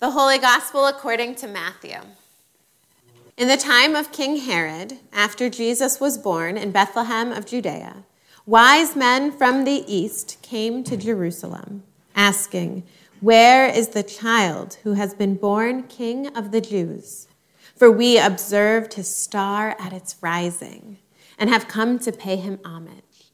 The Holy Gospel according to Matthew. In the time of King Herod, after Jesus was born in Bethlehem of Judea, wise men from the east came to Jerusalem, asking, Where is the child who has been born King of the Jews? For we observed his star at its rising and have come to pay him homage.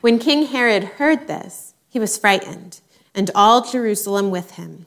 When King Herod heard this, he was frightened, and all Jerusalem with him.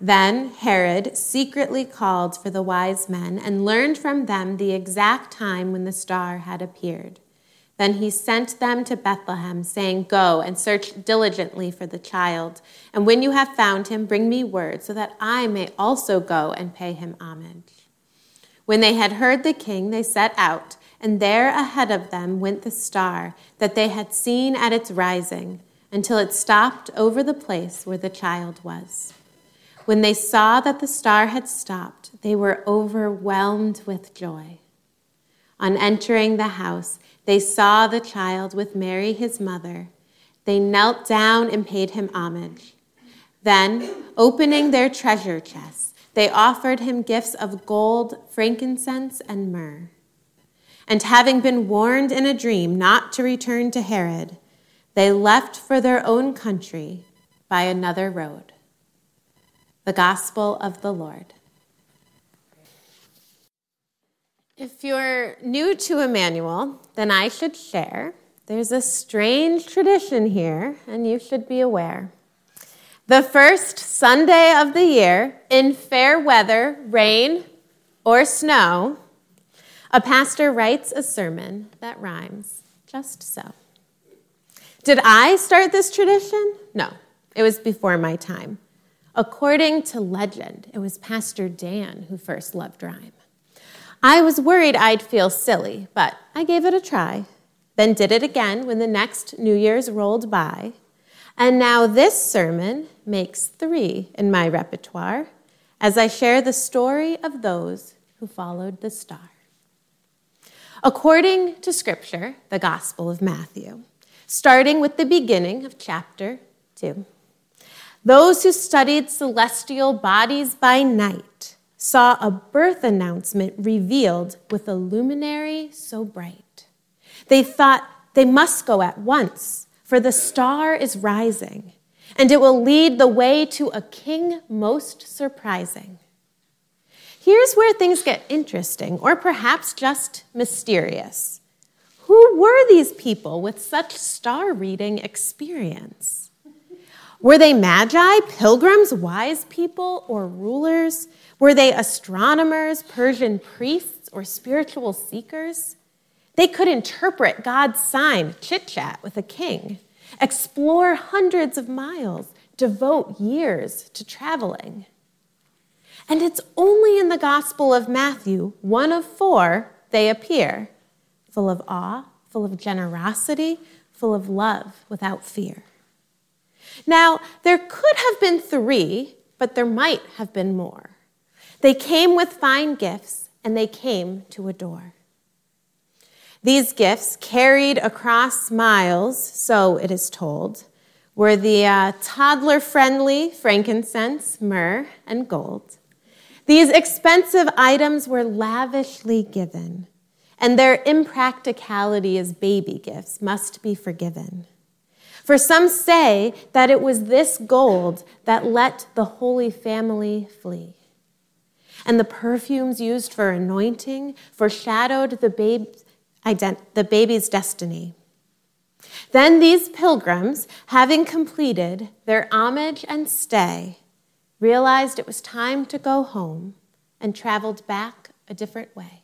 Then Herod secretly called for the wise men and learned from them the exact time when the star had appeared. Then he sent them to Bethlehem, saying, Go and search diligently for the child, and when you have found him, bring me word, so that I may also go and pay him homage. When they had heard the king, they set out, and there ahead of them went the star that they had seen at its rising, until it stopped over the place where the child was. When they saw that the star had stopped, they were overwhelmed with joy. On entering the house, they saw the child with Mary, his mother. They knelt down and paid him homage. Then, opening their treasure chests, they offered him gifts of gold, frankincense, and myrrh. And having been warned in a dream not to return to Herod, they left for their own country by another road. The Gospel of the Lord. If you're new to Emmanuel, then I should share. There's a strange tradition here, and you should be aware. The first Sunday of the year, in fair weather, rain, or snow, a pastor writes a sermon that rhymes just so. Did I start this tradition? No, it was before my time. According to legend, it was Pastor Dan who first loved rhyme. I was worried I'd feel silly, but I gave it a try, then did it again when the next New Year's rolled by. And now this sermon makes three in my repertoire as I share the story of those who followed the star. According to Scripture, the Gospel of Matthew, starting with the beginning of chapter 2. Those who studied celestial bodies by night saw a birth announcement revealed with a luminary so bright. They thought they must go at once, for the star is rising, and it will lead the way to a king most surprising. Here's where things get interesting, or perhaps just mysterious. Who were these people with such star reading experience? Were they magi, pilgrims, wise people, or rulers? Were they astronomers, Persian priests, or spiritual seekers? They could interpret God's sign, chit chat with a king, explore hundreds of miles, devote years to traveling. And it's only in the Gospel of Matthew, one of four, they appear, full of awe, full of generosity, full of love without fear. Now, there could have been three, but there might have been more. They came with fine gifts, and they came to adore. These gifts, carried across miles, so it is told, were the uh, toddler friendly frankincense, myrrh, and gold. These expensive items were lavishly given, and their impracticality as baby gifts must be forgiven. For some say that it was this gold that let the Holy Family flee. And the perfumes used for anointing foreshadowed the, the baby's destiny. Then these pilgrims, having completed their homage and stay, realized it was time to go home and traveled back a different way.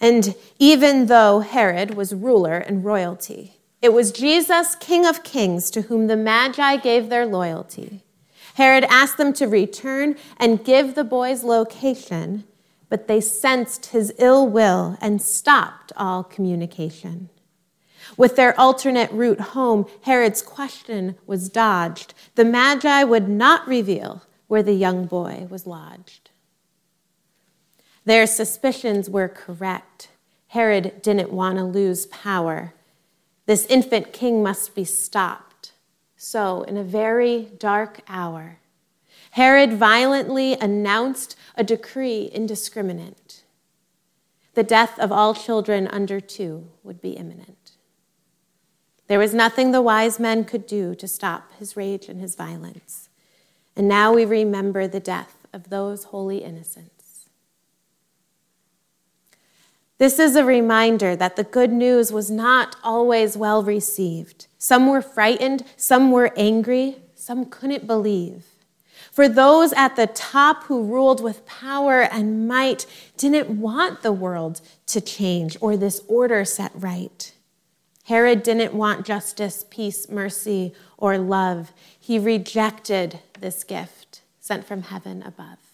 And even though Herod was ruler and royalty, it was Jesus, King of Kings, to whom the Magi gave their loyalty. Herod asked them to return and give the boy's location, but they sensed his ill will and stopped all communication. With their alternate route home, Herod's question was dodged. The Magi would not reveal where the young boy was lodged. Their suspicions were correct. Herod didn't want to lose power. This infant king must be stopped. So, in a very dark hour, Herod violently announced a decree indiscriminate. The death of all children under two would be imminent. There was nothing the wise men could do to stop his rage and his violence. And now we remember the death of those holy innocents. This is a reminder that the good news was not always well received. Some were frightened, some were angry, some couldn't believe. For those at the top who ruled with power and might didn't want the world to change or this order set right. Herod didn't want justice, peace, mercy, or love. He rejected this gift sent from heaven above.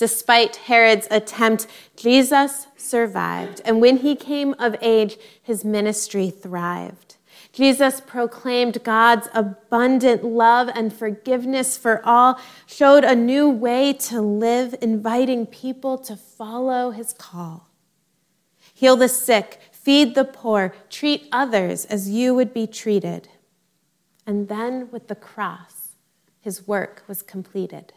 Despite Herod's attempt, Jesus survived. And when he came of age, his ministry thrived. Jesus proclaimed God's abundant love and forgiveness for all, showed a new way to live, inviting people to follow his call. Heal the sick, feed the poor, treat others as you would be treated. And then with the cross, his work was completed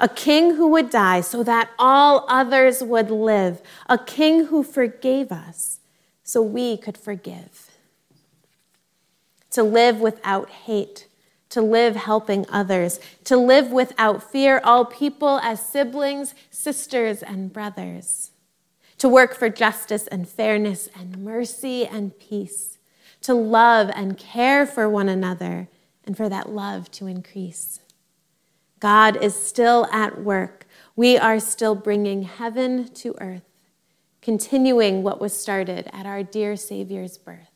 a king who would die so that all others would live, a king who forgave us so we could forgive. To live without hate, to live helping others, to live without fear, all people as siblings, sisters, and brothers. To work for justice and fairness and mercy and peace, to love and care for one another, and for that love to increase. God is still at work. We are still bringing heaven to earth, continuing what was started at our dear Savior's birth.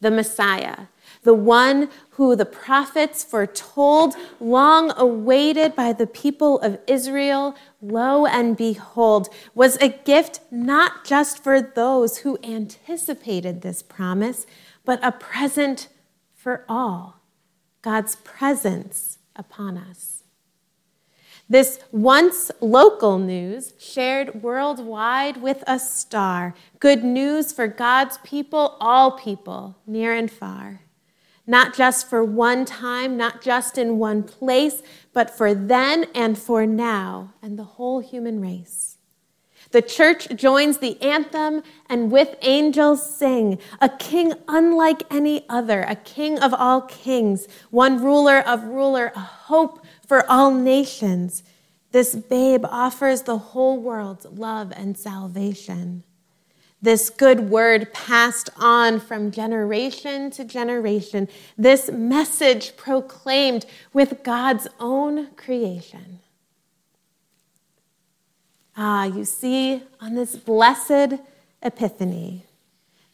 The Messiah, the one who the prophets foretold, long awaited by the people of Israel, lo and behold, was a gift not just for those who anticipated this promise, but a present for all. God's presence upon us. This once local news shared worldwide with a star. Good news for God's people, all people, near and far. Not just for one time, not just in one place, but for then and for now and the whole human race. The church joins the anthem and with angels sing, a king unlike any other, a king of all kings, one ruler of ruler, a hope for all nations. This babe offers the whole world love and salvation. This good word passed on from generation to generation, this message proclaimed with God's own creation. Ah, you see, on this blessed epiphany,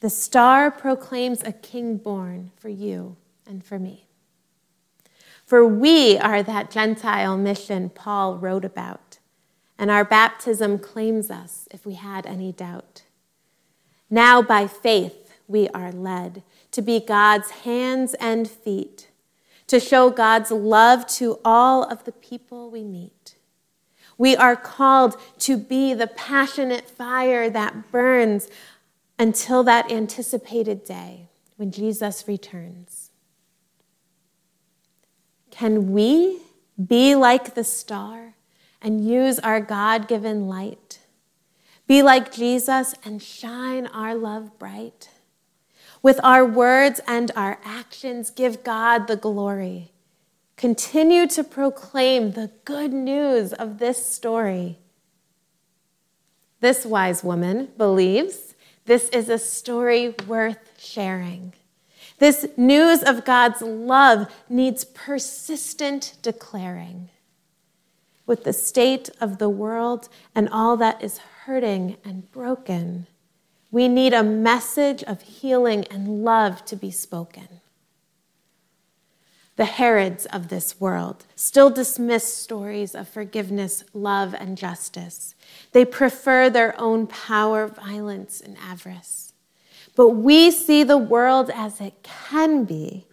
the star proclaims a king born for you and for me. For we are that Gentile mission Paul wrote about, and our baptism claims us if we had any doubt. Now, by faith, we are led to be God's hands and feet, to show God's love to all of the people we meet. We are called to be the passionate fire that burns until that anticipated day when Jesus returns. Can we be like the star and use our God given light? Be like Jesus and shine our love bright? With our words and our actions, give God the glory Continue to proclaim the good news of this story. This wise woman believes this is a story worth sharing. This news of God's love needs persistent declaring. With the state of the world and all that is hurting and broken, we need a message of healing and love to be spoken. The Herods of this world still dismiss stories of forgiveness, love, and justice. They prefer their own power, violence, and avarice. But we see the world as it can be,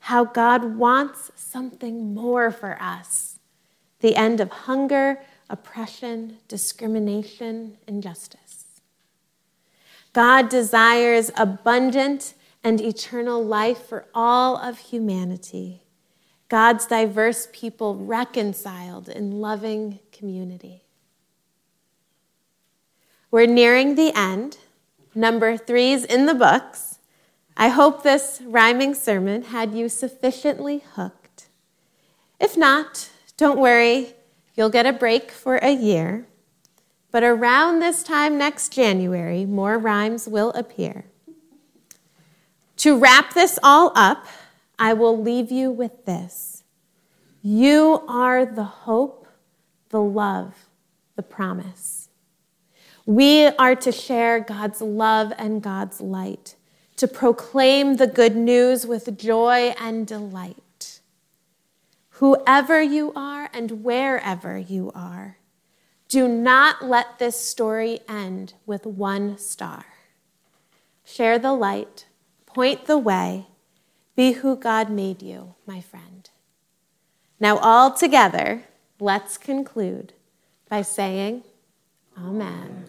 how God wants something more for us the end of hunger, oppression, discrimination, injustice. God desires abundant and eternal life for all of humanity, God's diverse people reconciled in loving community. We're nearing the end. Number three's in the books. I hope this rhyming sermon had you sufficiently hooked. If not, don't worry, you'll get a break for a year. But around this time next January, more rhymes will appear. To wrap this all up, I will leave you with this You are the hope, the love, the promise. We are to share God's love and God's light, to proclaim the good news with joy and delight. Whoever you are and wherever you are, do not let this story end with one star. Share the light Point the way. Be who God made you, my friend. Now, all together, let's conclude by saying, Amen.